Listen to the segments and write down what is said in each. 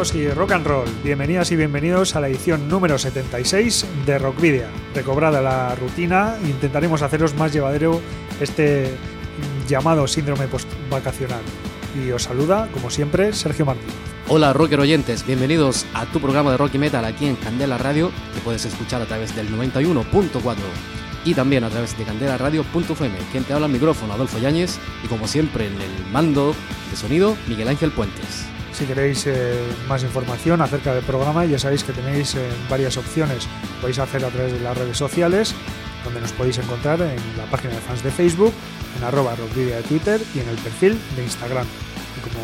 Y rock and roll. Bienvenidas y bienvenidos a la edición número 76 de Rockvidia. Recobrada la rutina, intentaremos haceros más llevadero este llamado síndrome post-vacacional. Y os saluda, como siempre, Sergio Martín. Hola rocker oyentes, bienvenidos a tu programa de rock y metal aquí en Candela Radio, que puedes escuchar a través del 91.4 y también a través de candelaradio.fm. Quien te habla al micrófono, Adolfo Yáñez, y como siempre en el mando de sonido, Miguel Ángel Puentes. Si queréis eh, más información acerca del programa, ya sabéis que tenéis eh, varias opciones. Podéis hacer a través de las redes sociales, donde nos podéis encontrar en la página de fans de Facebook, en arroba rockvidia de Twitter y en el perfil de Instagram. Y como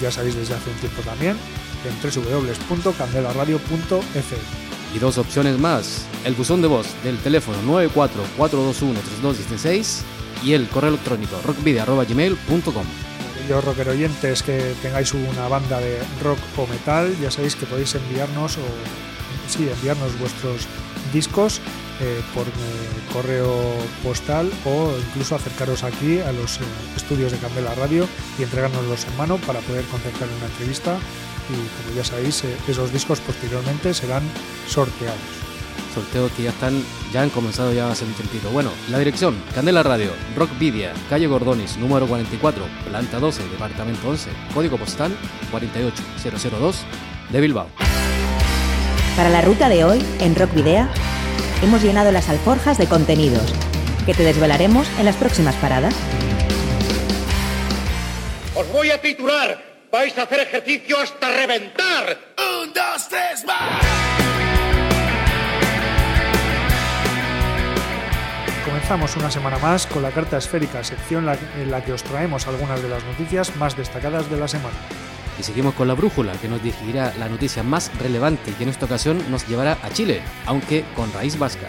ya sabéis desde hace un tiempo también, en www.candelaradio.fm. Y dos opciones más, el buzón de voz del teléfono 944213216 y el correo electrónico rockvidia.gmail.com rocker oyentes que tengáis una banda de rock o metal, ya sabéis que podéis enviarnos o sí, enviarnos vuestros discos eh, por eh, correo postal o incluso acercaros aquí a los eh, estudios de Candela Radio y entregárnoslos en mano para poder concertar una entrevista y como ya sabéis esos discos posteriormente serán sorteados sorteos que ya están, ya han comenzado ya hace un tiempito. Bueno, la dirección, Candela Radio, Rockvidia, calle Gordonis, número 44, planta 12, departamento 11, código postal 48002 de Bilbao. Para la ruta de hoy, en Rockvidea, hemos llenado las alforjas de contenidos que te desvelaremos en las próximas paradas. Os voy a titular. Vais a hacer ejercicio hasta reventar. Un, dos, tres, más. Comenzamos una semana más con la carta esférica, sección en la que os traemos algunas de las noticias más destacadas de la semana. Y seguimos con la brújula, que nos dirigirá la noticia más relevante y que en esta ocasión nos llevará a Chile, aunque con raíz vasca.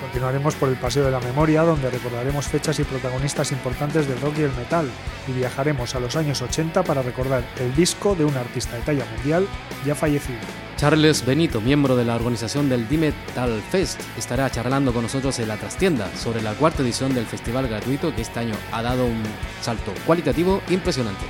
Continuaremos por el Paseo de la Memoria, donde recordaremos fechas y protagonistas importantes del rock y el metal, y viajaremos a los años 80 para recordar el disco de un artista de talla mundial ya fallecido. Charles Benito, miembro de la organización del D-Metal Fest, estará charlando con nosotros en la trastienda sobre la cuarta edición del festival gratuito que este año ha dado un salto cualitativo impresionante.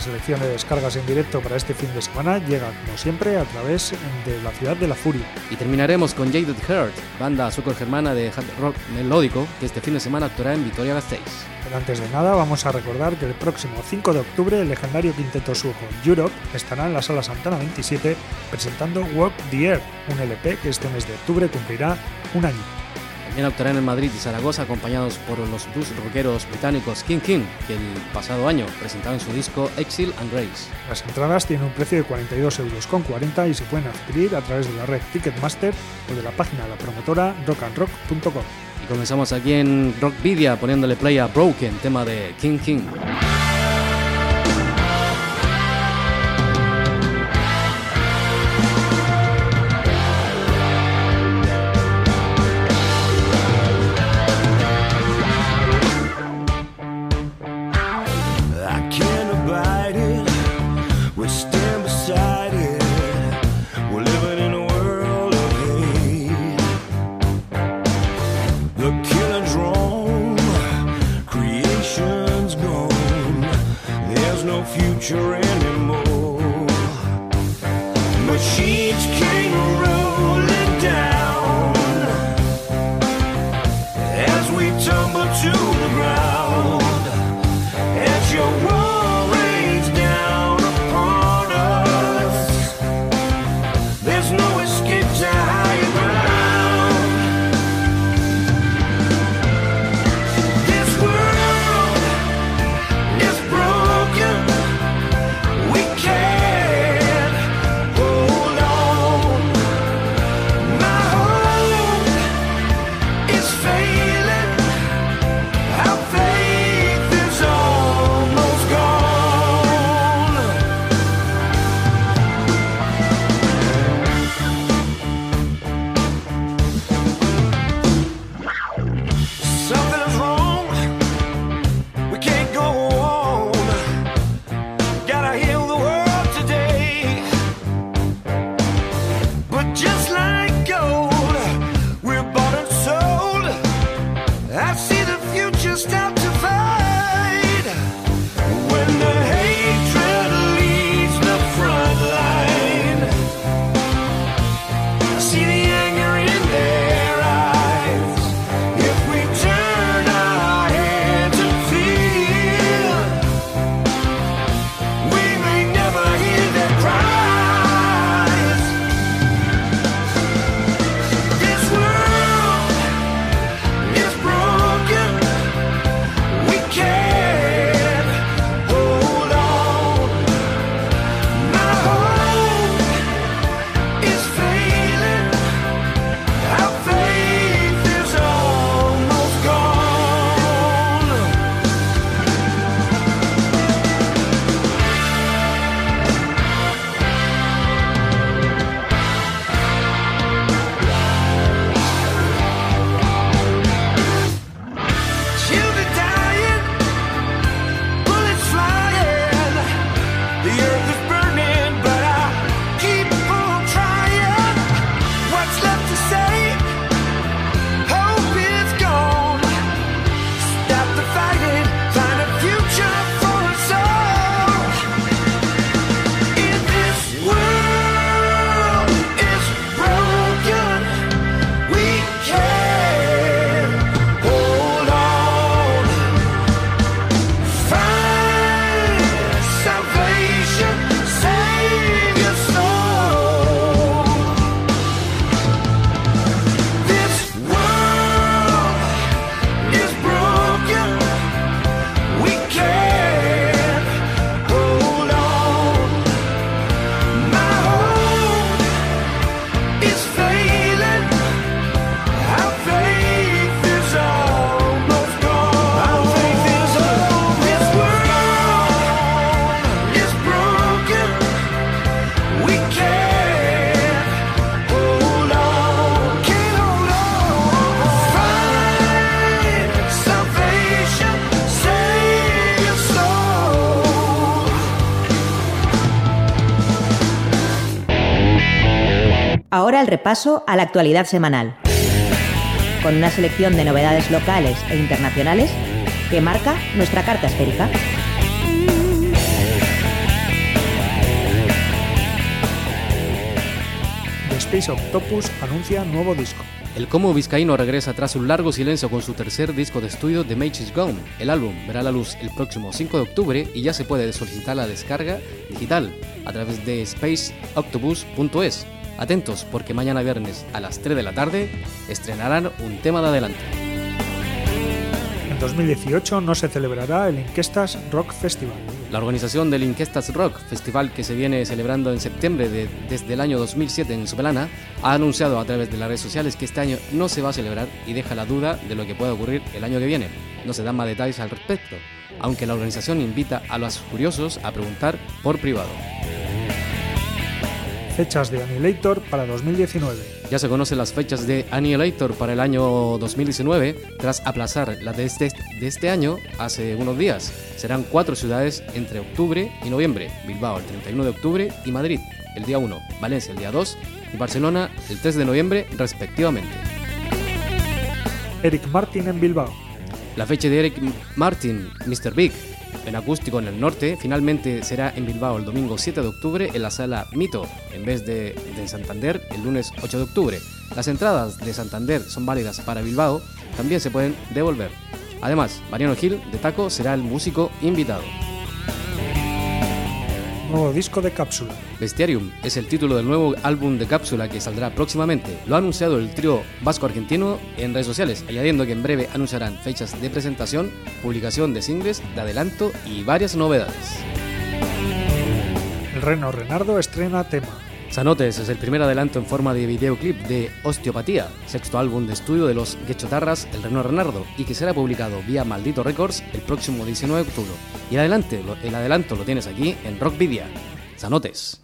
La selección de descargas en directo para este fin de semana llega, como siempre, a través de la ciudad de la furia. Y terminaremos con Jaded Heart, banda sueco-germana de hard rock melódico que este fin de semana actuará en Vitoria-Gasteiz. Pero antes de nada, vamos a recordar que el próximo 5 de octubre el legendario quinteto sueco Europe estará en la Sala Santana 27 presentando Walk the Air, un LP que este mes de octubre cumplirá un año. También actuarán en Madrid y Zaragoza acompañados por los blues rockeros británicos King King, que el pasado año presentaron su disco Exile and Grace. Las entradas tienen un precio de 42 euros con 40 y se pueden adquirir a través de la red Ticketmaster o de la página de la promotora rockandrock.com. Y comenzamos aquí en Rockvidia poniéndole play a Broken, tema de King King. Ahora el repaso a la actualidad semanal, con una selección de novedades locales e internacionales que marca nuestra carta esférica. The Space Octopus anuncia nuevo disco. El Como Vizcaíno regresa tras un largo silencio con su tercer disco de estudio The Mage is Gone. El álbum verá la luz el próximo 5 de octubre y ya se puede solicitar la descarga digital a través de spaceoctopus.es. Atentos porque mañana viernes a las 3 de la tarde estrenarán un tema de adelanto. En 2018 no se celebrará el Inquestas Rock Festival. La organización del Inquestas Rock, festival que se viene celebrando en septiembre de- desde el año 2007 en Subelana, ha anunciado a través de las redes sociales que este año no se va a celebrar y deja la duda de lo que puede ocurrir el año que viene. No se dan más detalles al respecto, aunque la organización invita a los curiosos a preguntar por privado. Fechas de Annihilator para 2019. Ya se conocen las fechas de Annihilator para el año 2019, tras aplazar las de este, de este año hace unos días. Serán cuatro ciudades entre octubre y noviembre, Bilbao el 31 de octubre y Madrid el día 1, Valencia el día 2 y Barcelona el 3 de noviembre respectivamente. Eric Martin en Bilbao. La fecha de Eric Martin, Mr. Big, en acústico en el norte, finalmente será en Bilbao el domingo 7 de octubre en la sala Mito, en vez de, de Santander el lunes 8 de octubre. Las entradas de Santander son válidas para Bilbao, también se pueden devolver. Además, Mariano Gil de Taco será el músico invitado. Nuevo disco de Cápsula. Bestiarium es el título del nuevo álbum de cápsula que saldrá próximamente. Lo ha anunciado el trío vasco-argentino en redes sociales, añadiendo que en breve anunciarán fechas de presentación, publicación de singles, de adelanto y varias novedades. El Reno Renardo estrena tema. Sanotes es el primer adelanto en forma de videoclip de Osteopatía, sexto álbum de estudio de los Guechotarras El Reno Renardo, y que será publicado vía Maldito Records el próximo 19 de octubre. Y el, adelante, lo- el adelanto lo tienes aquí en Rockvidia. Sanotes.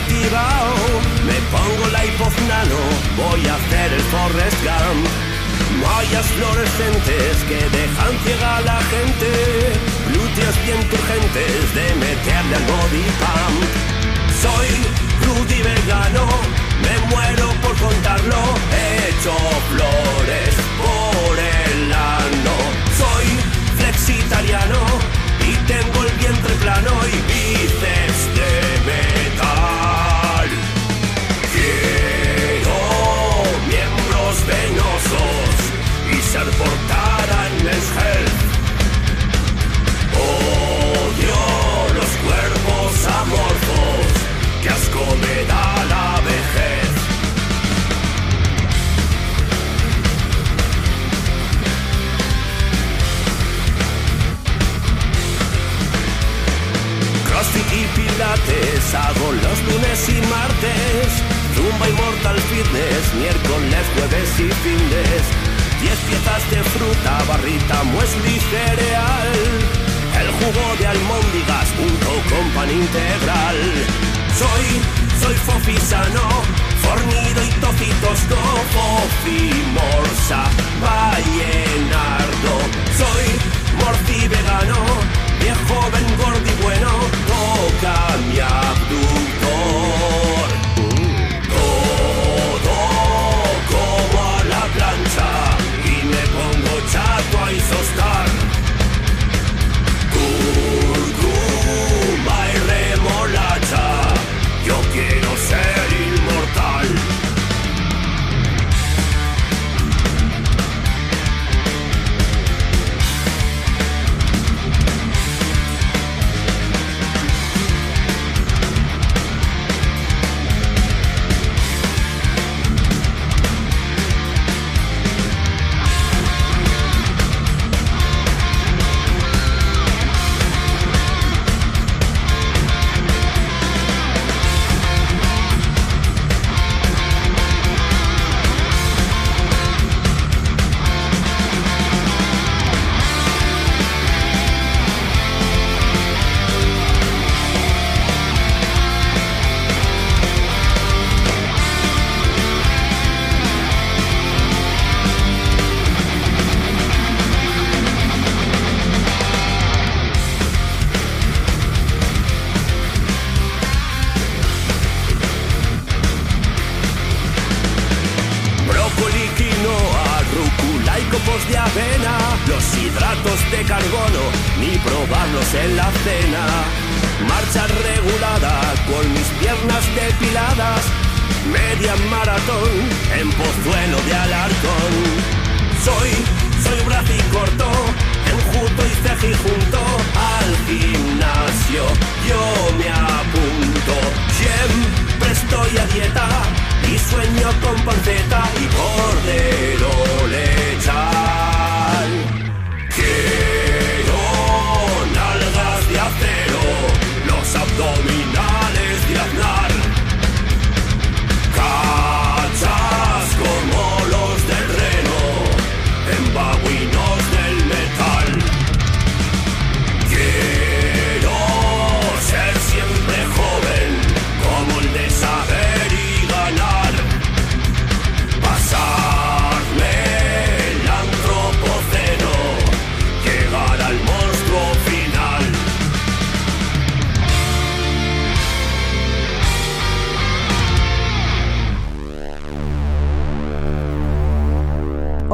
Activado, me pongo la hipofnano, voy a hacer el Forrest Gump. Mallas fluorescentes que dejan ciega a la gente, glúteos bien turgentes de meterle al body pump. Soy Rudy vegano, me muero por contarlo, he hecho flores por el ano. Soy flexitariano y tengo el vientre plano y bíceps pilates hago los lunes y martes. Zumba y Mortal Fitness, miércoles, jueves y fines. Diez piezas de fruta, barrita, muesli cereal. El jugo de almóndigas, punto con pan integral. Soy, soy fofisano, fornido y tocitosco, fofimorsa, vallenardo. Soy morfi vegano, viejo, joven, gordo bueno, toca mi abductor.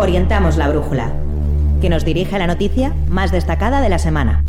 Orientamos la brújula, que nos dirige a la noticia más destacada de la semana.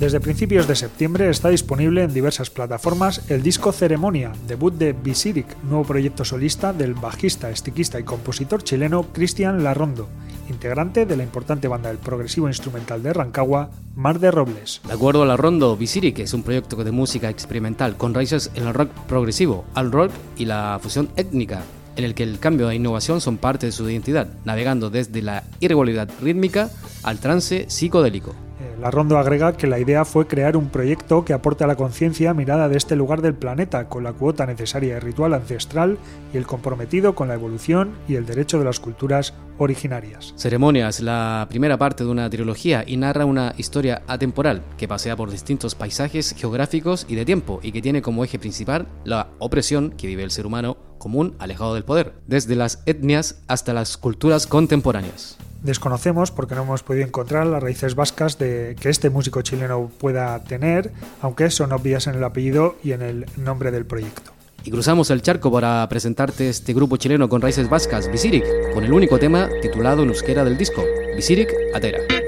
Desde principios de septiembre está disponible en diversas plataformas el disco Ceremonia, debut de Visirik, nuevo proyecto solista del bajista, estiquista y compositor chileno Cristian Larrondo, integrante de la importante banda del progresivo instrumental de Rancagua, Mar de Robles. De acuerdo a la Rondo, Visiri, que es un proyecto de música experimental con raíces en el rock progresivo, al rock y la fusión étnica, en el que el cambio e innovación son parte de su identidad, navegando desde la irregularidad rítmica al trance psicodélico. La Rondo agrega que la idea fue crear un proyecto que aporte a la conciencia mirada de este lugar del planeta, con la cuota necesaria de ritual ancestral y el comprometido con la evolución y el derecho de las culturas originarias. Ceremonia es la primera parte de una trilogía y narra una historia atemporal que pasea por distintos paisajes geográficos y de tiempo y que tiene como eje principal la opresión que vive el ser humano común alejado del poder, desde las etnias hasta las culturas contemporáneas. Desconocemos porque no hemos podido encontrar las raíces vascas de que este músico chileno pueda tener, aunque son obvias en el apellido y en el nombre del proyecto. Y cruzamos el charco para presentarte este grupo chileno con raíces vascas, Visirik, con el único tema titulado en euskera del disco, Visirik Atera.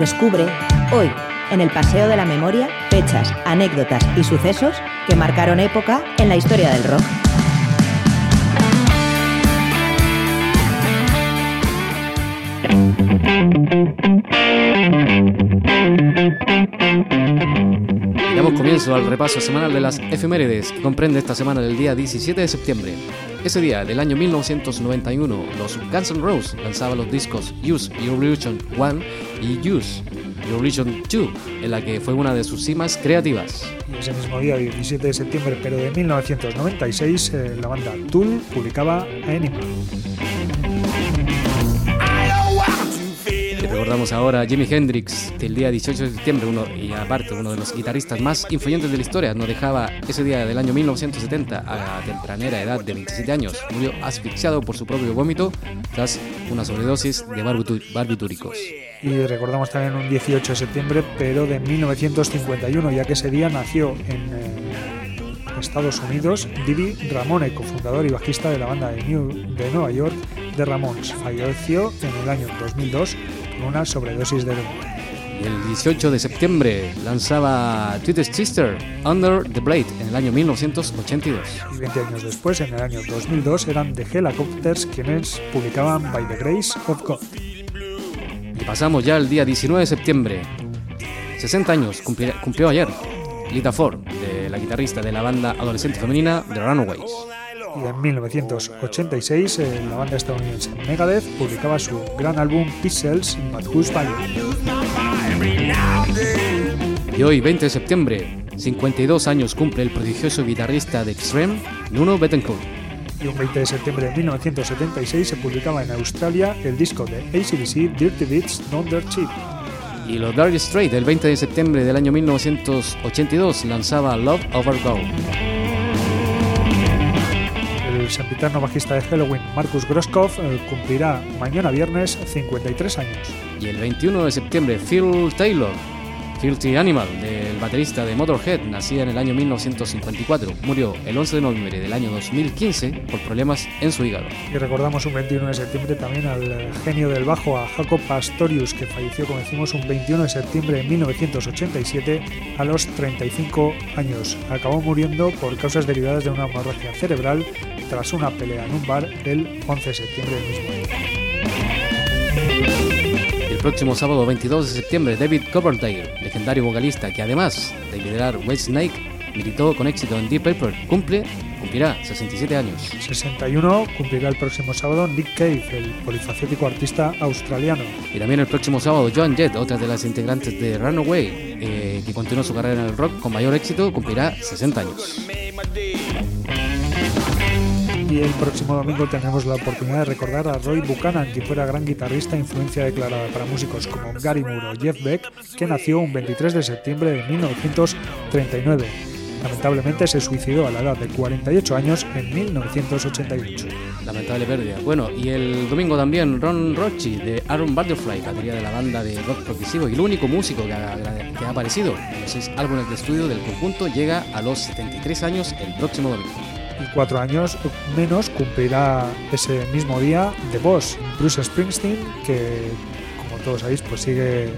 Descubre, hoy, en el Paseo de la Memoria, fechas, anécdotas y sucesos que marcaron época en la historia del rock. Damos comienzo al repaso semanal de las efemérides que comprende esta semana del día 17 de septiembre. Ese día del año 1991, los Guns N' Roses lanzaban los discos Use Your Revolution 1 y Use Revolution 2, en la que fue una de sus cimas creativas. Y ese mismo día, 17 de septiembre, pero de 1996, eh, la banda Tool publicaba Animal. Recordamos ahora a Jimi Hendrix, el día 18 de septiembre, uno, y aparte uno de los guitarristas más influyentes de la historia, nos dejaba ese día del año 1970 a tempranera edad de 27 años. Murió asfixiado por su propio vómito tras una sobredosis de barbitúricos. Y recordamos también un 18 de septiembre, pero de 1951, ya que ese día nació en eh, Estados Unidos Didi Ramone, cofundador y bajista de la banda de, New, de Nueva York, The Ramones. Falleció en el año 2002 una sobredosis de heroína. El 18 de septiembre lanzaba Twisted Sister Under the Blade en el año 1982. Y 20 años después, en el año 2002, eran The Helicopters quienes publicaban By the Grace of God. Y pasamos ya al día 19 de septiembre. 60 años cumplió ayer Lita Ford, de la guitarrista de la banda adolescente femenina The Runaways y en 1986 eh, la banda estadounidense Megadeth publicaba su gran álbum Pixels But Who's Y hoy, 20 de septiembre, 52 años cumple el prodigioso guitarrista de Extreme, Nuno Bettencourt. Y un 20 de septiembre de 1976 se publicaba en Australia el disco de ACDC Dirty Beats Not Dirt Cheap. Y los Dark Straight, el 20 de septiembre del año 1982, lanzaba Love Over Gold el sempiterno bajista de Halloween, Marcus Groskopf, eh, cumplirá mañana viernes 53 años. Y el 21 de septiembre, Phil Taylor, Filthy Animal, del baterista de Motorhead, nacida en el año 1954, murió el 11 de noviembre del año 2015 por problemas en su hígado. Y recordamos un 21 de septiembre también al genio del bajo, a Jacob Pastorius, que falleció, como decimos, un 21 de septiembre de 1987 a los 35 años. Acabó muriendo por causas derivadas de una hemorragia cerebral tras una pelea en un bar el 11 de septiembre del mismo año. El próximo sábado 22 de septiembre, David Coverdale, legendario vocalista que además de liderar Snake, militó con éxito en Deep Paper, cumple cumplirá 67 años. 61 cumplirá el próximo sábado Nick Cave, el polifacético artista australiano. Y también el próximo sábado Joan Jett, otra de las integrantes de Runaway, eh, que continuó su carrera en el rock con mayor éxito, cumplirá 60 años. Y el próximo domingo tendremos la oportunidad de recordar a Roy Buchanan, que fuera gran guitarrista e influencia declarada para músicos como Gary Moore o Jeff Beck, que nació un 23 de septiembre de 1939. Lamentablemente se suicidó a la edad de 48 años en 1988. Lamentable pérdida. Bueno, y el domingo también Ron Rochi de Aaron Butterfly, batería de la banda de rock progresivo y el único músico que ha, que ha aparecido en los seis álbumes de estudio del conjunto, llega a los 73 años el próximo domingo y cuatro años menos cumplirá ese mismo día The Boss, Bruce Springsteen, que como todos sabéis pues sigue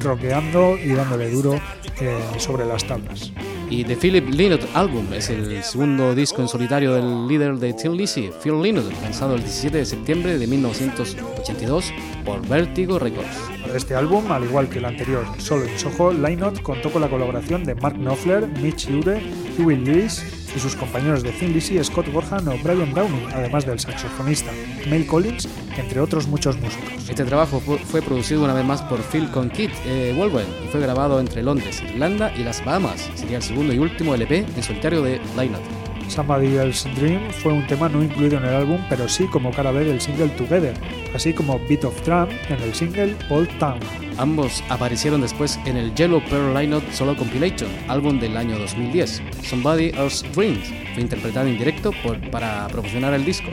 rockeando y dándole duro eh, sobre las tablas. Y The Philip Lynott Album es el segundo disco en solitario del líder de Tim Lizzy, Phil Lynott, lanzado el 17 de septiembre de 1982 por Vertigo Records. Este álbum, al igual que el anterior, solo en Soho, Lynott contó con la colaboración de Mark Knopfler, Mitch Ure, Will Lewis y sus compañeros de Thin Lizzy, Scott Gorham o Brian Downey, además del saxofonista Mel Collins, entre otros muchos músicos. Este trabajo fue producido una vez más por Phil Conquit eh, Wolverine y fue grabado entre Londres, Irlanda y las Bahamas. Sería el segundo y último LP en solitario de Lynott. Somebody Else's Dream fue un tema no incluido en el álbum, pero sí como cara B del single Together, así como Beat of Drum en el single Old Town. Ambos aparecieron después en el Yellow Pearl Lineup Solo Compilation, álbum del año 2010. Somebody Else's Dream fue interpretado en directo para promocionar el disco.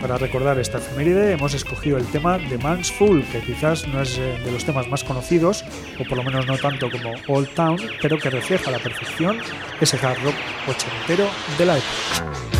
Para recordar esta efeméride hemos escogido el tema de Man's Fool, que quizás no es eh, de los temas más conocidos, o por lo menos no tanto como Old Town, pero que refleja a la perfección ese hard rock ochentero de la época.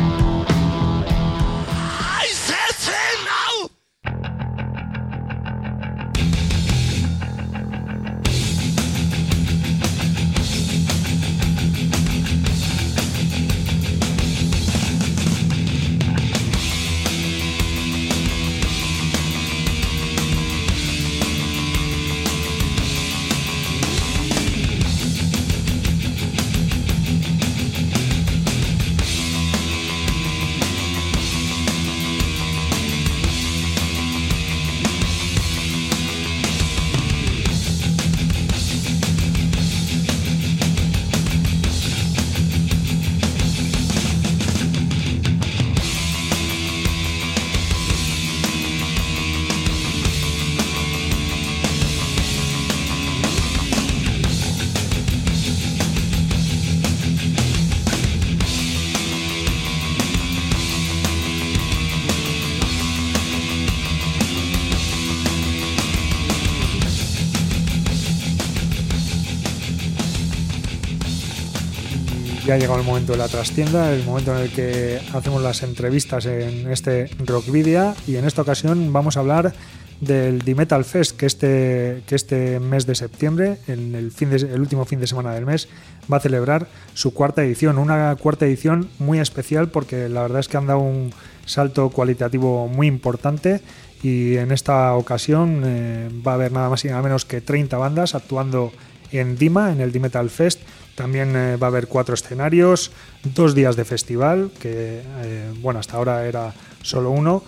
Ya ha llegado el momento de la trastienda, el momento en el que hacemos las entrevistas en este Rockvidia y en esta ocasión vamos a hablar del D-Metal Fest que este, que este mes de septiembre, en el, fin de- último fin de semana del mes, va a celebrar su cuarta edición. Una cuarta edición muy especial porque la verdad es que han dado un salto cualitativo muy importante y en esta ocasión eh, va a haber nada más y nada menos que 30 bandas actuando en Dima, en el D-Metal Fest. También eh, va a haber cuatro escenarios, dos días de festival, que eh, bueno, hasta ahora era solo uno,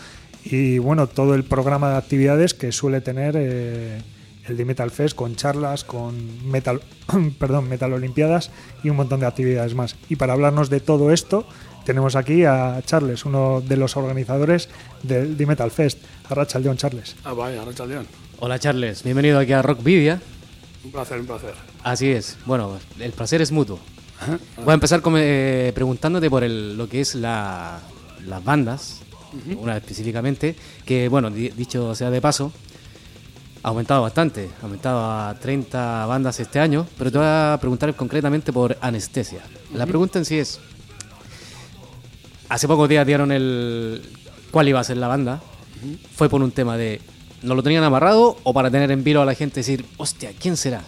y bueno, todo el programa de actividades que suele tener eh, el D-Metal Fest con charlas, con metal, perdón, metal olimpiadas y un montón de actividades más. Y para hablarnos de todo esto, tenemos aquí a Charles, uno de los organizadores del D-Metal Fest. Arracha León, Charles. Ah, vaya, León. Hola Charles, bienvenido aquí a Rockvidia. Un placer, un placer. Así es, bueno, el placer es mutuo. Voy a empezar con, eh, preguntándote por el- lo que es la- las bandas, una específicamente, que bueno, di- dicho sea de paso, ha aumentado bastante, ha aumentado a 30 bandas este año, pero te voy a preguntar concretamente por Anestesia. La pregunta en sí es, hace pocos días dieron el cuál iba a ser la banda, fue por un tema de ¿No lo tenían amarrado o para tener en vilo a la gente y decir, hostia, ¿quién será?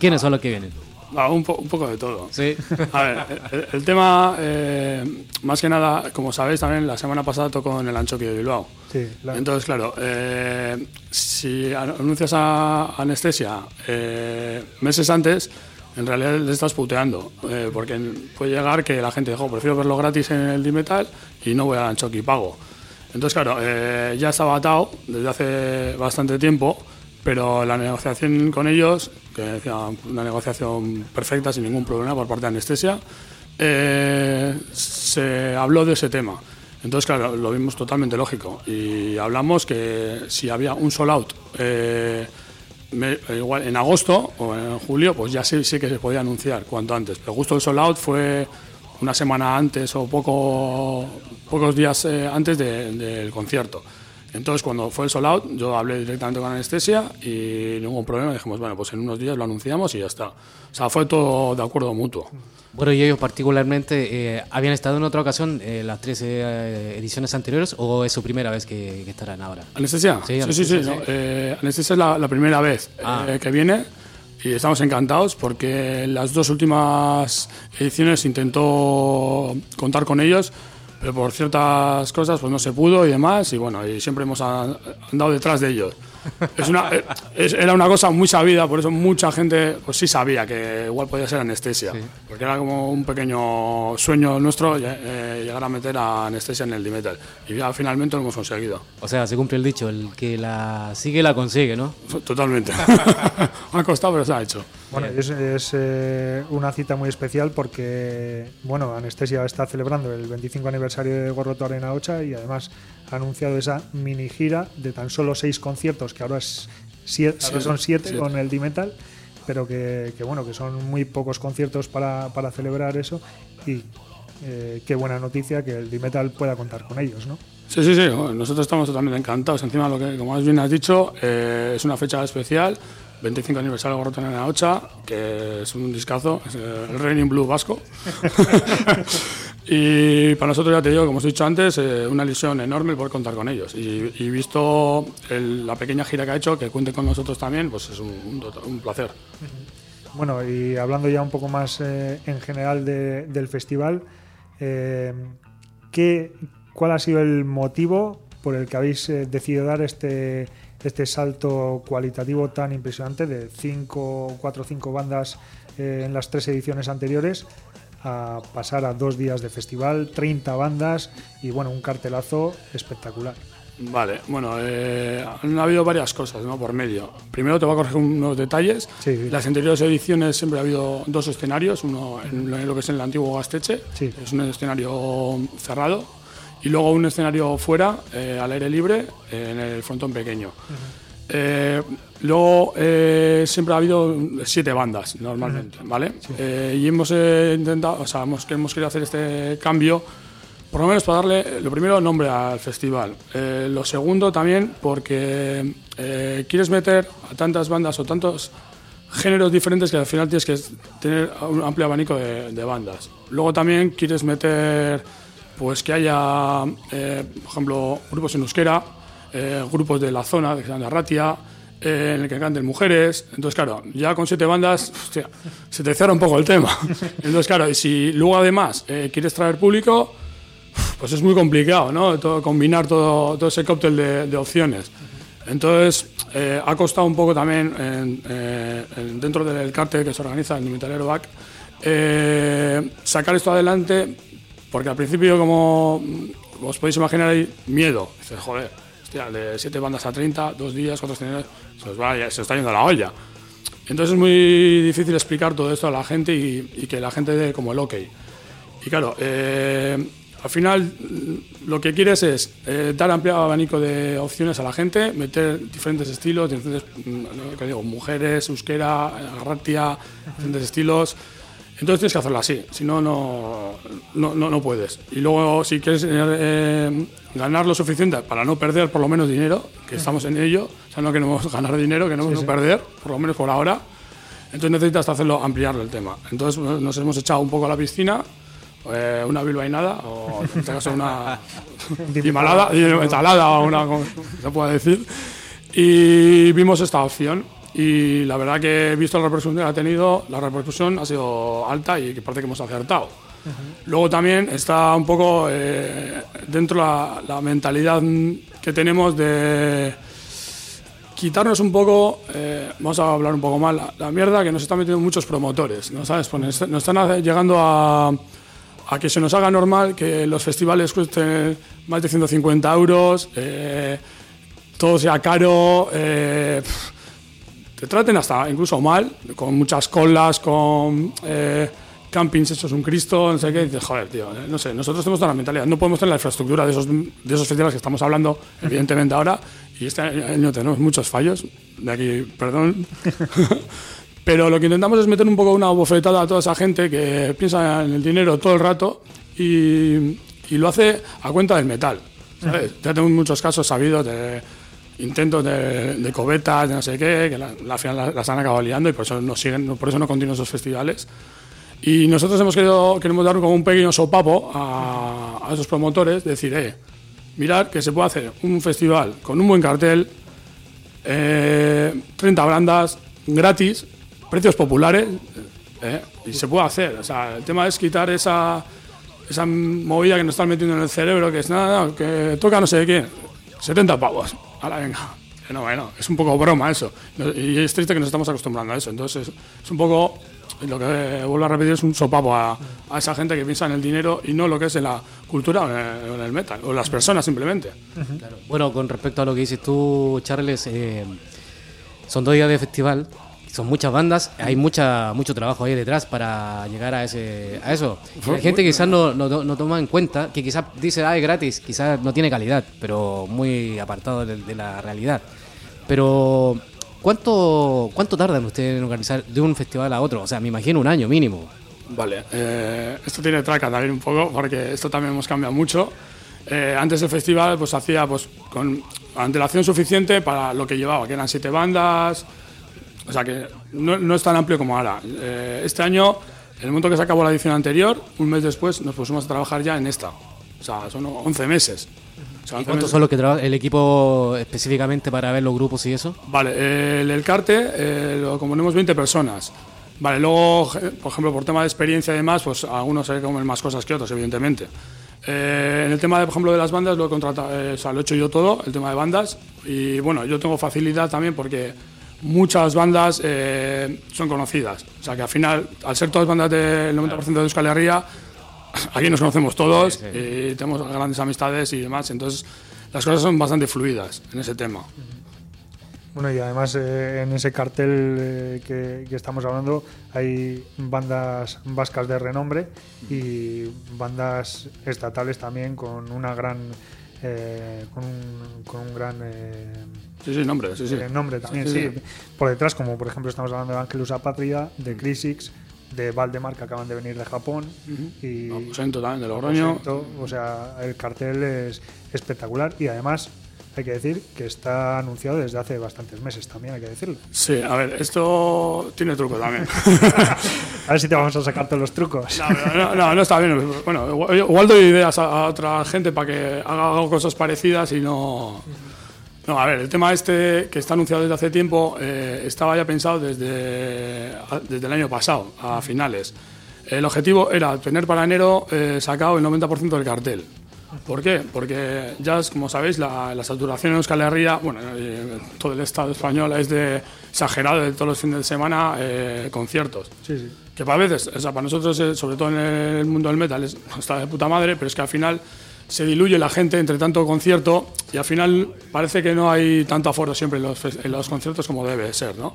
¿Quiénes son los que vienen? Ah, un, po- un poco de todo. Sí. A ver, el, el tema, eh, más que nada, como sabéis también, la semana pasada tocó en el Anchoqui de Bilbao. Sí, la- Entonces, claro, eh, si anuncias a anestesia eh, meses antes, en realidad le estás puteando. eh, porque puede llegar que la gente dijo, prefiero verlo gratis en el Dimetal y no voy al Anchoqui y pago. Entonces, claro, eh, ya estaba atado desde hace bastante tiempo, pero la negociación con ellos, que decía una negociación perfecta, sin ningún problema por parte de anestesia, eh, se habló de ese tema. Entonces, claro, lo vimos totalmente lógico. Y hablamos que si había un sold out eh, igual en agosto o en julio, pues ya sí, sí que se podía anunciar cuanto antes. Pero justo el sold out fue una semana antes o poco, pocos días eh, antes de- del concierto. Entonces, cuando fue el sold out, yo hablé directamente con anestesia y ningún problema. Dijimos, bueno, pues en unos días lo anunciamos y ya está. O sea, fue todo de acuerdo mutuo. Bueno, y ellos particularmente, eh, ¿habían estado en otra ocasión eh, las tres eh, ediciones anteriores o es su primera vez que, que estarán ahora? ¿Anestesia? Sí, Sí, sí, anestesia, sí. sí. no, eh, anestesia es la, la primera vez eh, Ah. que viene y estamos encantados porque en las dos últimas ediciones intentó contar con ellos, pero por ciertas cosas pues no se pudo y demás y bueno, y siempre hemos andado detrás de ellos. Es una, eh, es- era una cosa muy sabida, por eso mucha gente pues sí sabía que igual podía ser anestesia, porque era como un pequeño sueño nuestro eh, llegar a meter a anestesia en el Dimetal y ya finalmente lo hemos conseguido. O sea, se cumple el dicho, el que la sigue la consigue, ¿no? Totalmente. ha costado, pero se ha hecho. Bueno, es, es, eh, una cita muy especial porque, bueno, Anestesia está celebrando el 25 aniversario de Gorroto Arena 8 y además ha anunciado esa mini gira de tan solo seis conciertos, que ahora, es siete, ahora son siete siete. con el Dimetal, pero que, que, bueno, que son muy pocos conciertos para, para celebrar eso y eh, qué buena noticia que el Dimetal pueda contar con ellos, ¿no? Sí, sí, sí. nosotros estamos totalmente encantados. Encima, lo que, como más bien has dicho, eh, es una fecha especial. 25 aniversario de en la 8, que es un discazo, es eh, el Raining Blue vasco. y para nosotros, ya te digo, como os he dicho antes, eh, una ilusión enorme poder contar con ellos. Y, visto el- la pequeña gira que ha hecho, que cuente con nosotros también, pues es un, placer. Bueno, y hablando ya un poco más eh, en general de- del festival, eh, ¿qué, ¿cuál ha sido el motivo por el que habéis decidido dar este, este salto cualitativo tan impresionante de cinco, cuatro o cinco bandas en las tres ediciones anteriores a pasar a dos días de festival, 30 bandas y bueno, un cartelazo espectacular? Vale, bueno, eh, han habido varias cosas ¿no? por medio. Primero te voy a corregir unos detalles. Sí, sí. Las anteriores ediciones siempre ha habido dos escenarios, uno en lo- que es el antiguo Gasteche, Sí. es un escenario cerrado, y luego un escenario fuera, eh, al aire libre, eh, en el frontón pequeño. Luego eh, siempre ha habido siete bandas normalmente, ¿vale? Eh, y hemos eh, intentado, o sea, hemos, hemos querido hacer este cambio por lo menos para darle, eh, lo primero, nombre al festival. Eh, lo segundo también porque eh, quieres meter a tantas bandas o tantos géneros diferentes que al final tienes que tener un amplio abanico de, de bandas. Luego también quieres meter, pues que haya, por ejemplo, grupos en euskera, grupos de la zona, de Arratia, eh, en el que canten mujeres. Entonces, claro, ya con siete bandas, hostia, se te cierra un poco el tema. Entonces, claro, y si luego además eh, quieres traer público, pues es muy complicado, ¿no? Todo- combinar todo, todo ese cóctel de, de opciones. Entonces, eh, ha costado un poco también en- eh, en- dentro del cartel que se organiza en Inventario Back eh, sacar esto adelante, porque al principio, como os podéis imaginar, hay miedo. Dices, joder, hostia, de 7 bandas a 30, dos días, cuatro escenarios, se os, va, se os está yendo la olla. Entonces es muy difícil explicar todo esto a la gente y, y que la gente dé como el ok. Y claro, eh, al final lo que quieres es eh, dar amplio abanico de opciones a la gente, meter diferentes estilos, diferentes, mm, digo, mujeres, euskera, agarratia, diferentes estilos. Entonces tienes que hacerlo así, si no, no, no, no, puedes. Y luego, si quieres eh, ganar lo suficiente para no perder por lo menos dinero, que estamos en ello, o sea, no queremos ganar dinero, queremos no perder, por lo menos por ahora, entonces necesitas hacerlo, ampliarlo el tema. Entonces nos hemos echado un poco a la piscina, eh, una bilbainada, o en este caso una dimetalada, o una, como se puede decir. Y vimos esta opción. Y la verdad que he visto la repercusión que ha tenido, la repercusión ha sido alta y que parece que hemos acertado. Luego también está un poco eh, dentro la, la mentalidad que tenemos de quitarnos un poco, eh, vamos a hablar un poco mal, la, la mierda que nos están metiendo muchos promotores, ¿no sabes? Pues nos, están llegando a, a que se nos haga normal que los festivales cuesten más de 150 euros, eh, todo sea caro, eh, pf, te traten hasta incluso mal, con muchas colas, con eh, campings hechos un Cristo, no sé qué, y dices, joder, tío, eh, no sé, nosotros tenemos toda la mentalidad, no podemos tener la infraestructura de esos, de esos festivales que estamos hablando, evidentemente ahora, y este año tenemos muchos fallos, de aquí, perdón, pero lo que intentamos es meter un poco una bofetada a toda esa gente que piensa en el dinero todo el rato y, y lo hace a cuenta del metal. ¿sabes? Ya tengo muchos casos sabidos de intentos de, de cobetas, de no sé qué, que la, la final la- las han acabado liando y por eso no siguen, por eso no continúan esos festivales. Y nosotros hemos querido, queremos dar como un pequeño sopapo a, a esos promotores, decir, eh, mirar que se puede hacer un festival con un buen cartel, eh, 30 bandas, gratis, precios populares, eh, y se puede hacer. O sea, el tema es quitar esa, esa movida que nos están metiendo en el cerebro, que es nada, que toca no sé quién, 70 pavos, ahora venga. Que No, bueno, es un poco broma eso. Y es triste que nos estamos acostumbrando a eso. Entonces, es, un poco, lo que vuelvo a repetir, es un sopapo a, a esa gente que piensa en el dinero y no lo que es en la cultura o en el, metal, o las personas simplemente. Bueno, con respecto a lo que dices tú, Charles, eh, son dos días de festival, son muchas bandas, hay mucha mucho trabajo ahí detrás para llegar a ese a eso. Hay gente que quizás no, no, no toma en cuenta, que quizás dice, ah, es gratis, quizás no tiene calidad, pero muy apartado de, de la realidad. Pero, ¿cuánto, ¿cuánto tardan ustedes en organizar de un festival a otro? O sea, me imagino un año mínimo. Vale, eh, esto tiene traca también un poco, porque esto también hemos cambiado mucho. Eh, antes del festival, pues hacía pues con antelación suficiente para lo que llevaba, que eran siete bandas. O sea que no, no es tan amplio como ahora. Eh, este año, en el momento que se acabó la edición anterior, un mes después nos pusimos a trabajar ya en esta. O sea, son 11 meses. O sea, 11 ¿Cuántos meses. son los que trabaja el equipo específicamente para ver los grupos y eso? Vale, el, el carte eh, lo componemos 20 personas. Vale, luego, por ejemplo, por tema de experiencia y demás, pues algunos se comen más cosas que otros, evidentemente. Eh, en el tema, de, por ejemplo, de las bandas, lo he, contratado, eh, o sea, lo he hecho yo todo, el tema de bandas. Y bueno, yo tengo facilidad también porque muchas bandas eh, son conocidas. O sea, que al final, al ser todas bandas del 90% de Euskal Herria, aquí nos conocemos todos y tenemos grandes amistades y demás. Entonces, las cosas son bastante fluidas en ese tema. Bueno, y además eh, en ese cartel eh, que, que estamos hablando hay bandas vascas de renombre y bandas estatales también con una gran eh, con, un, con un gran eh, Sí, sí, nombre, sí, sí. eh, nombre también, Sí, sí, sí. Por detrás, como por ejemplo estamos hablando de Angelus Apatria, de Crisix, de Valdemar que acaban de venir de Japón y Aposento también de Logroño. O sea, el cartel es espectacular y además hay que decir que está anunciado desde hace bastantes meses también, hay que decirlo. Sí, a ver, esto tiene truco también. A ver si te vamos a sacar todos los trucos. No, no, no, no está bien. Bueno, igual, doy ideas a, a otra gente para que haga cosas parecidas y no. No, a ver, el tema este que está anunciado desde hace tiempo eh, estaba ya pensado desde, desde el año pasado, a finales. El objetivo era tener para enero eh, sacado el 90% del cartel. ¿Por qué? Porque ya, como sabéis, la, la saturación en Euskal Herria, bueno, eh, todo el Estado español es de exagerado de todos los fines de semana eh, conciertos. Sí, sí. Que para veces, o sea, para nosotros, eh, sobre todo en el mundo del metal, es, está de puta madre, pero es que al final se diluye la gente entre tanto concierto y al final parece que no hay tanto aforo siempre en los, fes- en los conciertos como debe ser, ¿no?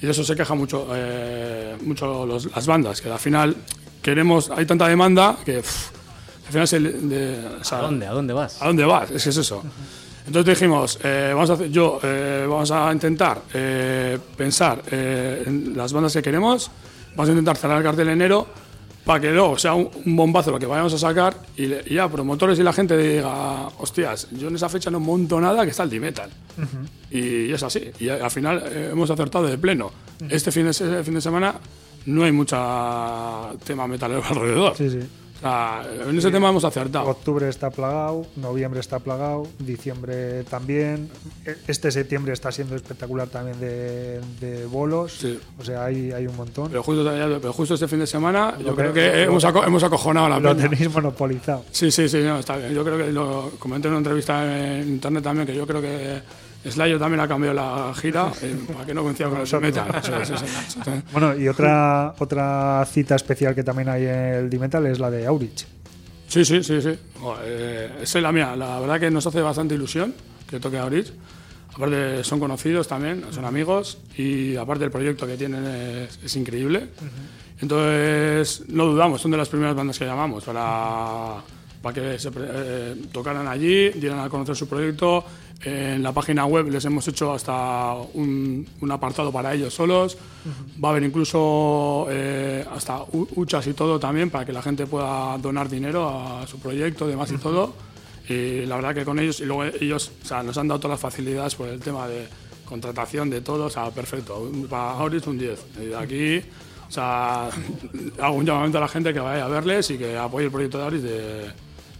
Y de eso se queja mucho, eh, mucho los- las bandas, que al final queremos, hay tanta demanda que al final se, de- o sea, ¿A dónde? ¿A dónde vas? ¿A dónde vas? Es que es eso. Entonces dijimos, eh, vamos a hacer, yo, eh, vamos a intentar eh, pensar en las bandas que queremos, vamos a intentar cerrar el cartel en enero para que luego sea un, bombazo lo que vayamos a sacar y, le- y ya promotores y la gente diga, hostias, yo en esa fecha no monto nada que está el D-Metal. Y es así. Y al final eh, hemos acertado de pleno. Este fin de, fin de semana no hay mucha tema metalero alrededor. Sí, sí. Sea, en ese tema hemos acertado. Octubre está plagado, noviembre está plagado, diciembre también. E- Este septiembre está siendo espectacular también de, de bolos. Sí. O sea, hay, hay un montón. Pero justo, pero justo este fin de semana, yo Lo creo que- hemos, aco- hemos acojonado la Lo peña. tenéis monopolizado. Sí, sí, sí, no, está bien. Yo creo que lo comenté en una entrevista en internet también, que yo creo que Slayer también ha cambiado la gira eh, para que no coincida con el metal. Es. Bueno, y otra, otra cita especial que también hay en el Dimetal es la de Aurich. Sí, sí, sí, sí. Joder, eh, esa es la mía. La verdad que nos hace bastante ilusión que toque a Orich. Aparte son conocidos también, son amigos y aparte el proyecto que tienen es, es increíble. Entonces no dudamos, son de las primeras bandas que llamamos para, para que se eh, tocaran allí, dieran a conocer su proyecto. En la página web les hemos hecho hasta un, un apartado para ellos solos. Va a haber incluso eh, hasta hu- huchas y todo también para que la gente pueda donar dinero a su proyecto, demás y todo. Y la verdad que con ellos, y luego ellos o sea, nos han dado todas las facilidades por el tema de contratación de todo, o sea, perfecto. Para Auris un 10. Y de aquí, o sea, hago un llamamiento a la gente que vaya a verles y que apoye el proyecto de Auris de-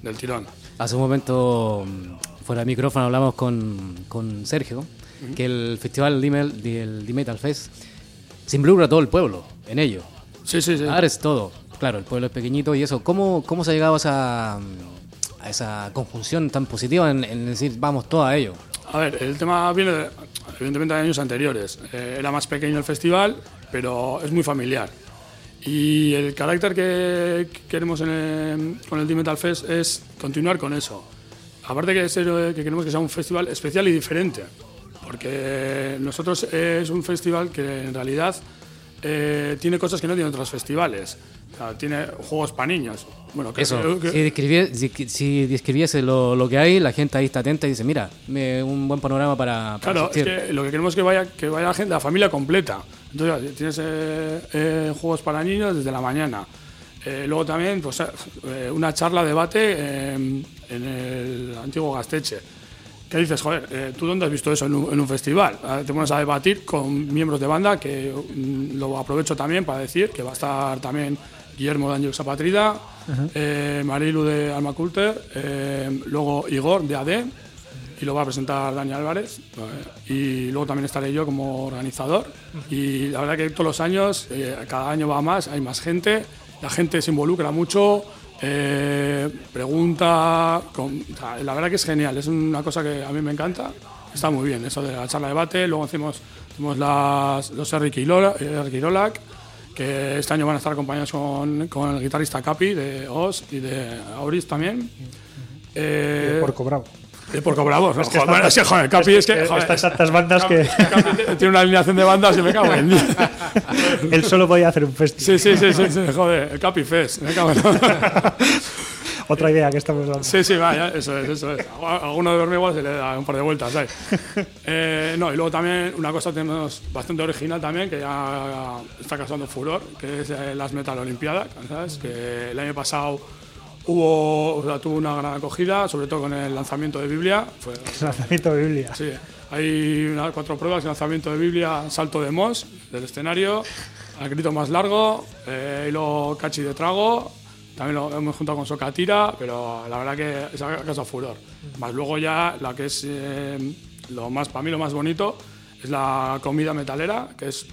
del tirón. Hace un momento, mm, fuera de micrófono, hablamos con, con Sergio, que el festival del D-Metal Fest se involucra a todo el pueblo en ello. Sí, sí, sí. Ahora es todo. Claro, el pueblo es pequeñito y eso. ¿Cómo, cómo se ha llegado a esa, a esa conjunción tan positiva en, en decir, vamos todos a ello? A ver, el tema viene de- evidentemente de años anteriores. Eh, era más pequeño el festival, pero es muy familiar. Y el carácter que que queremos en el- con el Team Metal Fest es continuar con eso. Aparte que, ser, eh, que queremos que sea un festival especial y diferente, porque nosotros es un festival que en realidad eh, tiene cosas que no tienen otros festivales. O sea, tiene juegos para niños. Bueno, que, Eso, que- si, describie- si, si describiese lo, lo que hay, la gente ahí está atenta y dice, mira, me- un buen panorama para, para Claro, es asistir". que lo que queremos es que vaya, que vaya la gente, la familia completa. Entonces, tienes eh, eh, juegos para niños desde la mañana. Eh, luego también, pues, una charla, debate eh, en el antiguo Gasteche. ¿Qué dices, joder, ¿tú dónde has visto eso en un, en un festival? Ah, Te pones a debatir con miembros de banda, que mm, lo aprovecho también para decir que va a estar también Guillermo de Ángel Zapatrida, Marilu de Alma Coulter, luego Igor de AD, y lo va a presentar Dani Álvarez eh, y luego también estaré yo como organizador. Y la verdad que todos los años eh, cada año va más hay más gente la gente se involucra mucho eh, pregunta con- o sea, la verdad que es genial es una cosa que a mí me encanta está muy bien eso de la charla de debate luego hacemos, hacemos las, los Eric Irola- Eric Irolac que este año van a estar acompañados con, con el guitarrista Capi de Os y de Auris también. Eh, de Porco Bravo. Es que joder, es que, joder, Capi es que. joder, estas tantas bandas que- Capi tiene una alineación de bandas y me cago en. Él solo podía hacer un festival. Sí, sí, sí, sí, sí, joder, el Capi Fest. Me cago en. Otra idea que estamos dando. Sí, sí, vaya, eso es, eso es. A alguno de dormir igual se le da un par de vueltas, ¿sabes? Eh, no, y luego también una cosa tenemos bastante original también, que ya está causando furor, que es eh, las Metal Olimpiadas, ¿sabes? Que el año pasado hubo, o sea, tuvo una gran acogida, sobre todo con el lanzamiento de Biblia. Fue, Lanzamiento de Biblia. Sí, hay unas cuatro pruebas, lanzamiento de Biblia, salto de Moss del escenario, al grito más largo, eh, y luego cachi de trago, también lo hemos juntado con Socatira, pero la verdad que esa casa furor. Más luego ya la que es eh, lo más, para mí lo más bonito es la comida metalera, que es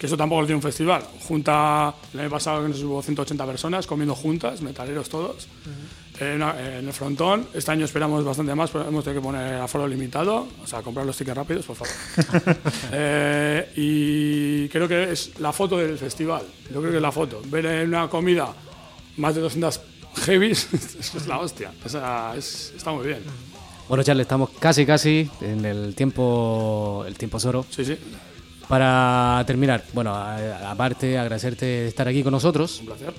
que eso tampoco lo tiene un festival. Junta, el año pasado que nos hubo 180 personas comiendo juntas, metaleros todos, en, en el frontón. Este año esperamos bastante más, pero hemos tenido que poner aforo limitado, o sea, comprar los tickets rápidos, por favor. Eh, y creo que es la foto del festival. Yo creo que es la foto. Ver en una comida más de 200 heavies, eso es la hostia. O sea, es- está muy bien. Bueno, Charles, estamos casi, casi en el tiempo, el tiempo Zoro. Sí, sí, Para terminar, bueno, aparte agradecerte de estar aquí con nosotros. un placer.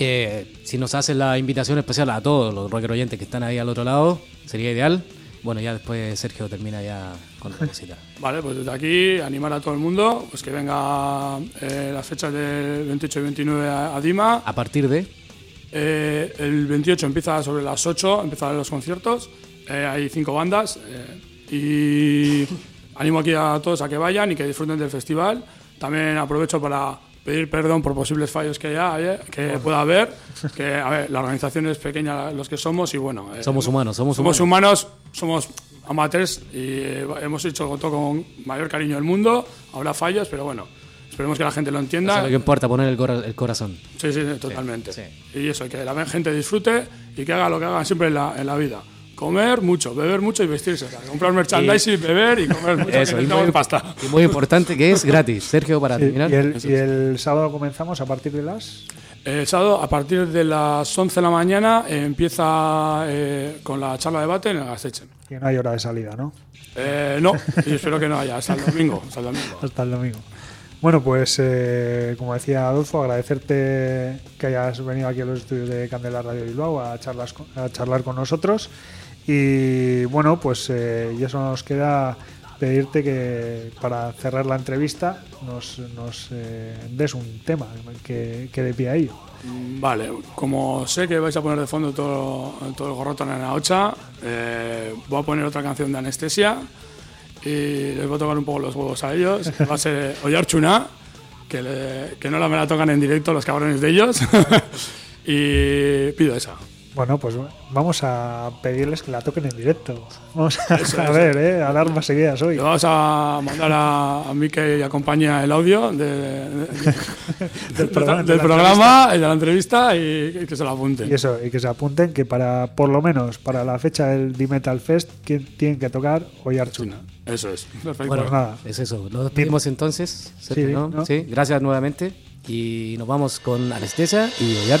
Eh, si nos haces la invitación especial a todos los rocker oyentes que están ahí al otro lado, sería ideal. Bueno, ya después Sergio termina ya con la cosita. Vale, pues desde aquí animar a todo el mundo pues que venga eh, las fechas del 28 y 29 a, a Dima. A partir de... Eh, el 28 empieza sobre las 8, empiezan los conciertos. Eh, hay cinco bandas. y animo aquí a todos a que vayan y que disfruten del festival. También aprovecho para pedir perdón por posibles fallos que haya, haya- que pueda haber, que a ver, la organización es pequeña los que somos y bueno, eh, Somos humanos, somos somos humanos. humanos, somos amateurs y eh, hemos hecho todo con mayor cariño del mundo, habrá fallos, pero bueno, esperemos que la gente lo Eso entienda. es lo que importa, poner el, cora- el corazón. Sí, sí, sí, totalmente. sí. Y eso, que la gente disfrute y que haga lo que hagan siempre en la, en la vida. Comer mucho, beber mucho y vestirse. O sea, comprar merchandising, beber y comer mucho. Eso, y muy, pasta. y muy importante que es gratis. Sergio, para terminar. y el, y el sábado comenzamos a partir de las. El sábado, a partir de las 11 de la mañana, eh, empieza eh, con la charla de debate en el Gastechen. Y no hay hora de salida, ¿no? Eh, no, y espero que no haya, hasta el domingo. Hasta el domingo. Hasta el domingo. Bueno, pues eh, como decía Adolfo, agradecerte que hayas venido aquí a los estudios de Candela Radio Bilbao a, charlas con- a charlar con nosotros. Y bueno, pues eh, ya solo nos queda pedirte que para cerrar la entrevista nos, eh, des un tema que, que de pie a ello. Vale, como sé que vais a poner de fondo todo, todo el gorroto en la Ocha, eh, voy a poner otra canción de anestesia y les voy a tocar un poco los huevos a ellos. Va a ser Oyar Chuna, que, le- que no la me la tocan en directo los cabrones de ellos. y pido esa. Bueno, pues vamos a pedirles que la toquen en directo. Vamos a, Eso, a eso. ver, ¿eh? a dar más ideas hoy. Le vamos a mandar a, a mí que acompaña el audio de- de- Del programa, de del programa y de la entrevista y, y que se lo apunten. Y eso, y que se apunten que para, por lo menos, para la fecha del D-Metal Fest, que tienen que tocar Hoy Archuna. Eso es. Perfecto. Bueno, pues nada. Es eso. Nos despedimos entonces. Sergio, Sí, ¿no? ¿no? Sí, gracias nuevamente. Y nos vamos con Anestesia y Oyar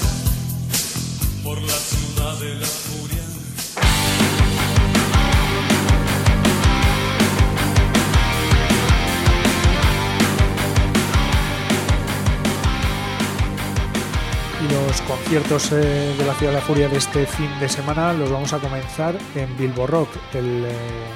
Conciertos eh, de la Ciudad de la Furia de este fin de semana los vamos a comenzar en Bilbo Rock el eh,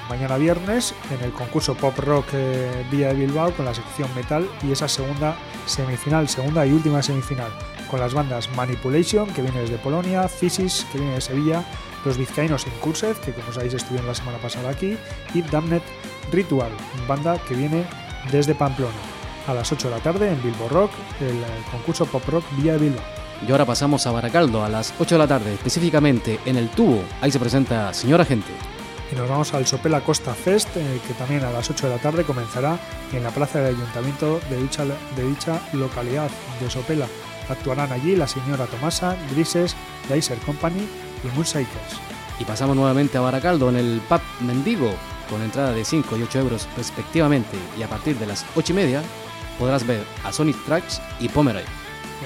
mañana viernes en el concurso Pop Rock eh, Villa de Bilbao con la sección metal y esa segunda semifinal, segunda y última semifinal con las bandas Manipulation que viene desde Polonia, Physis que viene de Sevilla, los vizcaínos Incursive que como sabéis estuvieron la semana pasada aquí y Damned Ritual, banda que viene desde Pamplona. A las 8 de la tarde en Bilbo Rock, el eh, concurso Pop Rock de Bilbao. Y ahora pasamos a Baracaldo a las 8 de la tarde, específicamente en el tubo. Ahí se presenta Señora Gente. y nos vamos al Sopela Costa Fest, eh, que también a las 8 de la tarde comenzará en la plaza del ayuntamiento de dicha, de dicha localidad de Sopela. Actuarán allí la señora Tomasa, Grises, Laser Company y Moonshakers. Y pasamos nuevamente a Baracaldo en el pub Mendigo, con entrada de 5 y 8 euros respectivamente. Y a partir de las 8 y media podrás ver a Sonic Tracks y Pomeroy.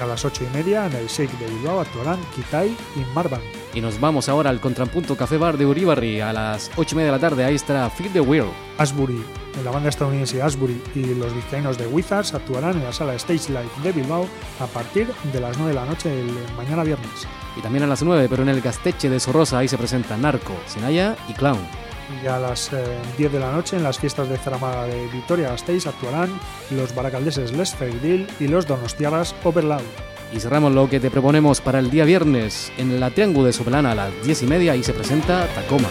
A las 8 y media en el Shake de Bilbao actuarán Kitai y Marvan. Y nos vamos ahora al Contrapunto Café Bar de Uribarri a las 8 y media de la tarde. Ahí estará Feel the Wheel. Asbury, la banda estadounidense Asbury y los vizcaínos de Wizards actuarán en la sala Stage Light de Bilbao a partir de las 9 de la noche el mañana viernes. Y también a las 9, pero en el Gasteche de Sorrosa, ahí se presenta Narco, Senaya y Clown. Y a las eh, 10 de la noche en las fiestas de Zaramaga de Vitoria Gasteiz actuarán los baracaldeses Les Feidil y los donostiarras Overloud. Y cerramos lo que te proponemos para el día viernes en la Triángulo de Sopelana a las 10 y media y se presenta Tacoma.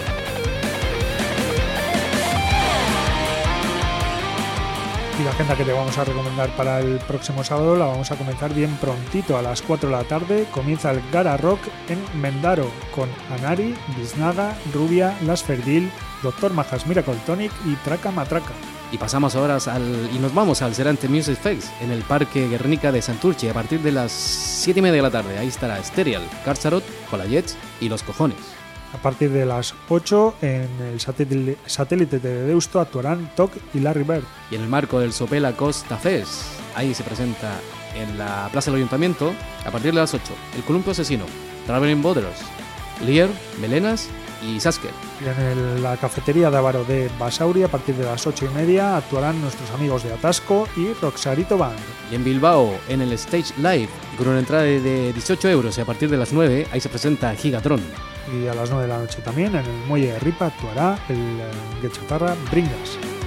Y la agenda que te vamos a recomendar para el próximo sábado la vamos a comenzar bien prontito a las 4 de la tarde. Comienza el Gara Rock en Mendaro con Anari, Biznaga, Rubia, Las Ferdil, Doctor Majas Miracle Tonic y Traca Matraca. Y pasamos ahora al, y nos vamos al Serante Music Fest en el Parque Guernica de Santurce a partir de las 7 y media de la tarde. Ahí estará Sterial, Carcharot, Colayets y Los Cojones. A partir de las 8 en el satélite, de Deusto actuarán Toc y Larry Bird. Y en el marco del Sopela Costa Fest, ahí se presenta en la Plaza del Ayuntamiento a partir de las 8 el Columpio Asesino, Traveling Borders, Lear, Melenas y Sasker. Y en el- la cafetería de Avaro de Basauri a partir de las 8 y media actuarán nuestros amigos de Atasco y Roxarito Band. Y en Bilbao, en el Stage Live, con una entrada de- de 18 euros y a partir de las 9, ahí se presenta Gigatron. Y a las 9 de la noche también en el Muelle de Ripa actuará el eh, Guechatarra Bringas.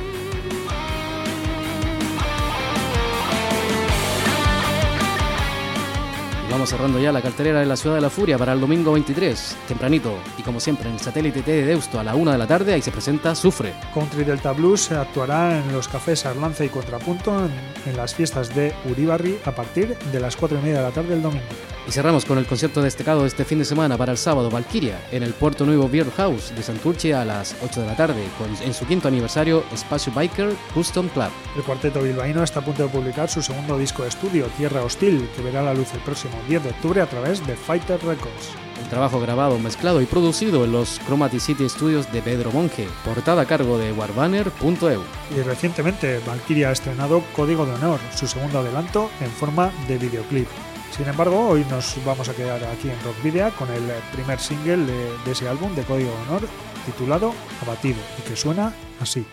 Vamos cerrando ya la cartelera de la Ciudad de la Furia para el domingo 23, tempranito. Y como siempre, en el satélite T de Deusto a la 1 de la tarde, ahí se presenta Sufre. Country Delta Blues actuará en los cafés Arlanza y Contrapunto en, en las fiestas de Uribarri a partir de las 4 y media de la tarde del domingo. Y cerramos con el concierto destacado de este fin de semana para el sábado, Valkyria, en el Puerto Nuevo Beer House de Santurce a las 8 de la tarde, con, en su quinto aniversario Espacio Biker Custom Club. El cuarteto bilbaíno está a punto de publicar su segundo disco de estudio, Tierra Hostil, que verá la luz el próximo 10 de octubre a través de Fighter Records. Un trabajo grabado, mezclado y producido en los Chromatic City Studios de Pedro Monge, portada a cargo de warbanner.eu. Y recientemente Valkyria ha estrenado Código de Honor, su segundo adelanto en forma de videoclip. Sin embargo, hoy nos vamos a quedar aquí en Rock Video con el primer single de, de ese álbum de Código de Honor titulado Abatido y que suena así.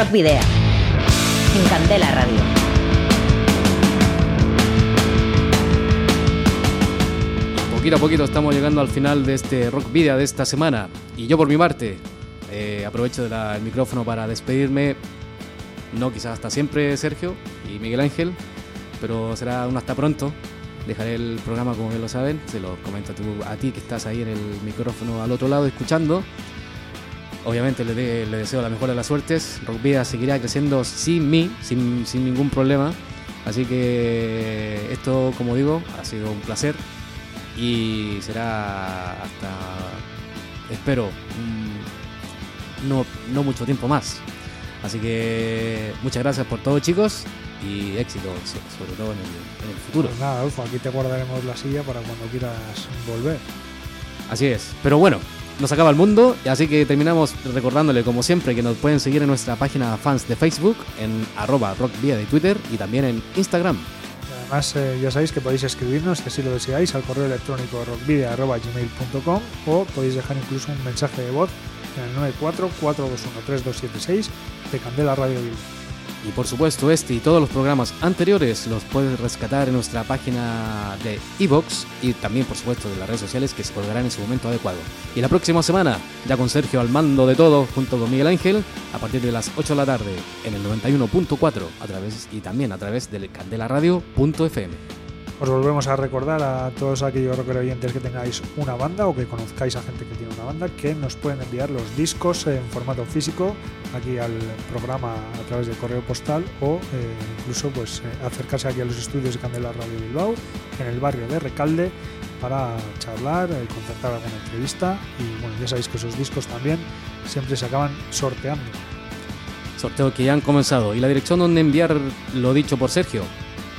Rock Video. En Candela Radio. Poquito a poquito estamos llegando al final de este Rock Video de esta semana. Y yo por mi parte eh, aprovecho la- el micrófono para despedirme. No quizás hasta siempre Sergio y Miguel Ángel, pero será un hasta pronto. Dejaré el programa como bien lo saben, se lo comento a, tú- a ti que estás ahí en el micrófono al otro lado escuchando. Obviamente le, de- le deseo la mejor de las suertes. Rock Vida seguirá creciendo sin mí, sin, sin ningún problema. Así que esto, como digo, ha sido un placer y será hasta, espero, no, no mucho tiempo más. Así que muchas gracias por todo chicos y éxito so- sobre todo en el, en el futuro. Pues nada, aquí te guardaremos la silla para cuando quieras volver. Así es. Pero bueno, nos acaba el mundo, así que terminamos recordándole como siempre que nos pueden seguir en nuestra página fans de Facebook, en arroba rockvía de Twitter y también en Instagram. Además, eh, ya sabéis que podéis escribirnos, si así lo deseáis, al correo electrónico rockvideo.gmail.com o podéis dejar incluso un mensaje de voz en el 944213276 de Candela Radio Bilbao. Y por supuesto, este y todos los programas anteriores los puedes rescatar en nuestra página de iVoox y también, por supuesto, de las redes sociales que se colgarán en su momento adecuado. Y la próxima semana, ya con Sergio al mando de todo, junto con Miguel Ángel, a partir de las 8 de la tarde, en el 91.4 a través y también a través del candelaradio.fm. Os volvemos a recordar a todos aquellos rocker oyentes que tengáis una banda o que conozcáis a gente que tiene una banda que nos pueden enviar los discos en formato físico aquí al programa a través de correo postal o eh, incluso pues eh, acercarse aquí a los estudios de Candela Radio Bilbao en el barrio de Recalde para charlar, eh, concertar alguna entrevista y bueno, ya sabéis que esos discos también siempre se acaban sorteando. Sorteo que ya han comenzado. Y la dirección donde enviar lo dicho por Sergio.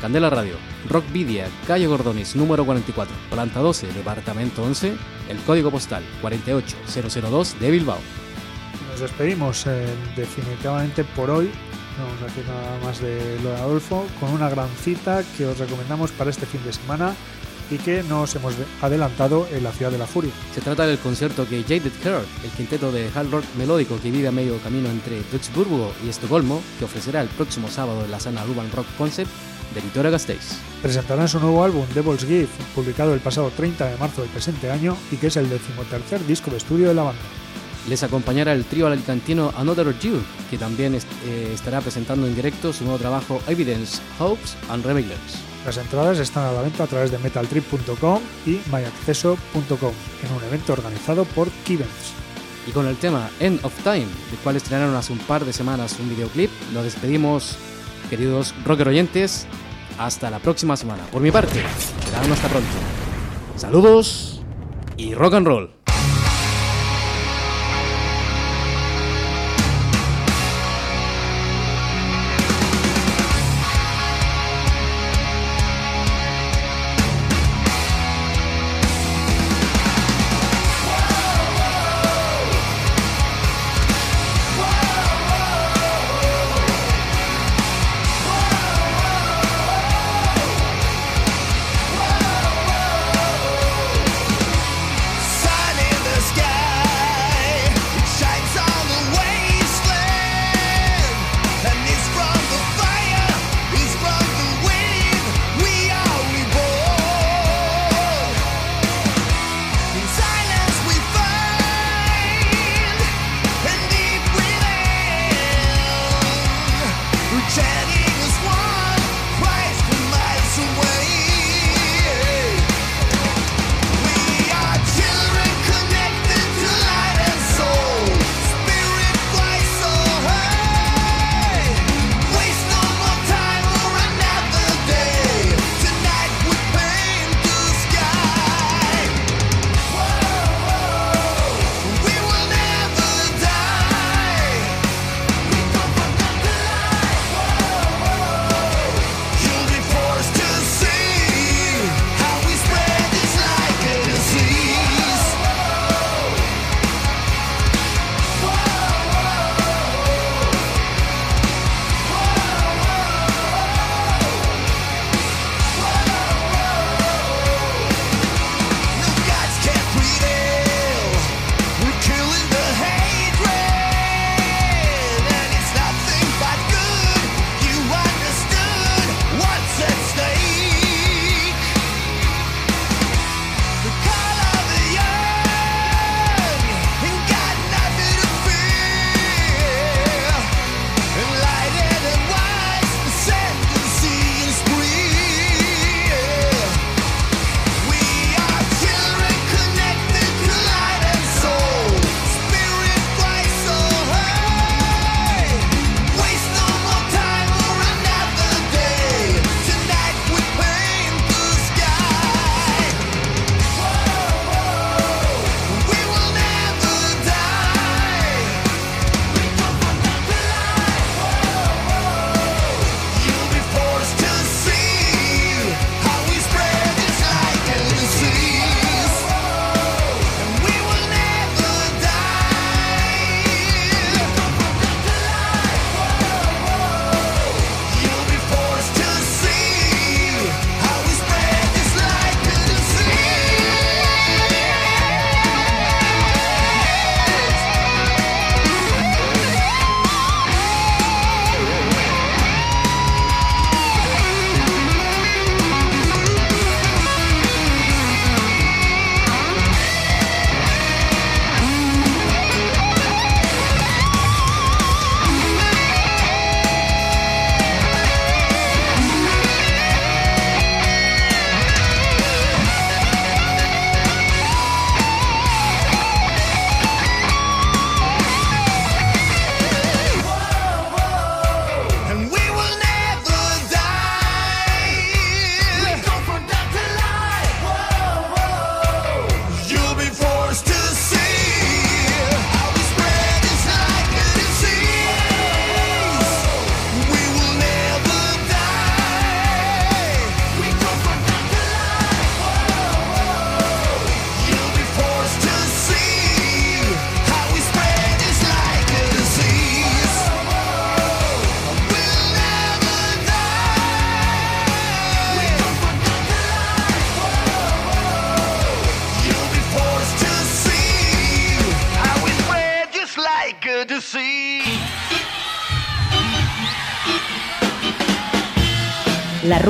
Candela Radio, Rockvidia, calle Gordonis, número 44, planta 12, departamento 11, el código postal 48002 de Bilbao. Nos despedimos eh, definitivamente por hoy. No vamos a decir nada más de lo de Adolfo, con una gran cita que os recomendamos para este fin de semana y que nos hemos de- adelantado en la Ciudad de la Furia. Se trata del concierto que Jaded Heart, el quinteto de hard rock melódico que vive a medio camino entre Duisburgo y Estocolmo, que ofrecerá el próximo sábado en la sala Urban Rock Concept de Vitoria-Gasteiz. Presentarán su nuevo álbum Devil's Gift, publicado el pasado 30 de marzo del presente año y que es el decimotercer disco de estudio de la banda. Les acompañará el trío alicantino Another You, que también est- eh, estará presentando en directo su nuevo trabajo Evidence, Hopes and Rebellions. Las entradas están a la venta a través de metaltrip.com y myacceso.com en un evento organizado por Kivens. Y con el tema End of Time, del cual estrenaron hace un par de semanas un videoclip, nos despedimos, queridos rocker oyentes, hasta la próxima semana. Por mi parte, será hasta pronto. Saludos y rock and roll.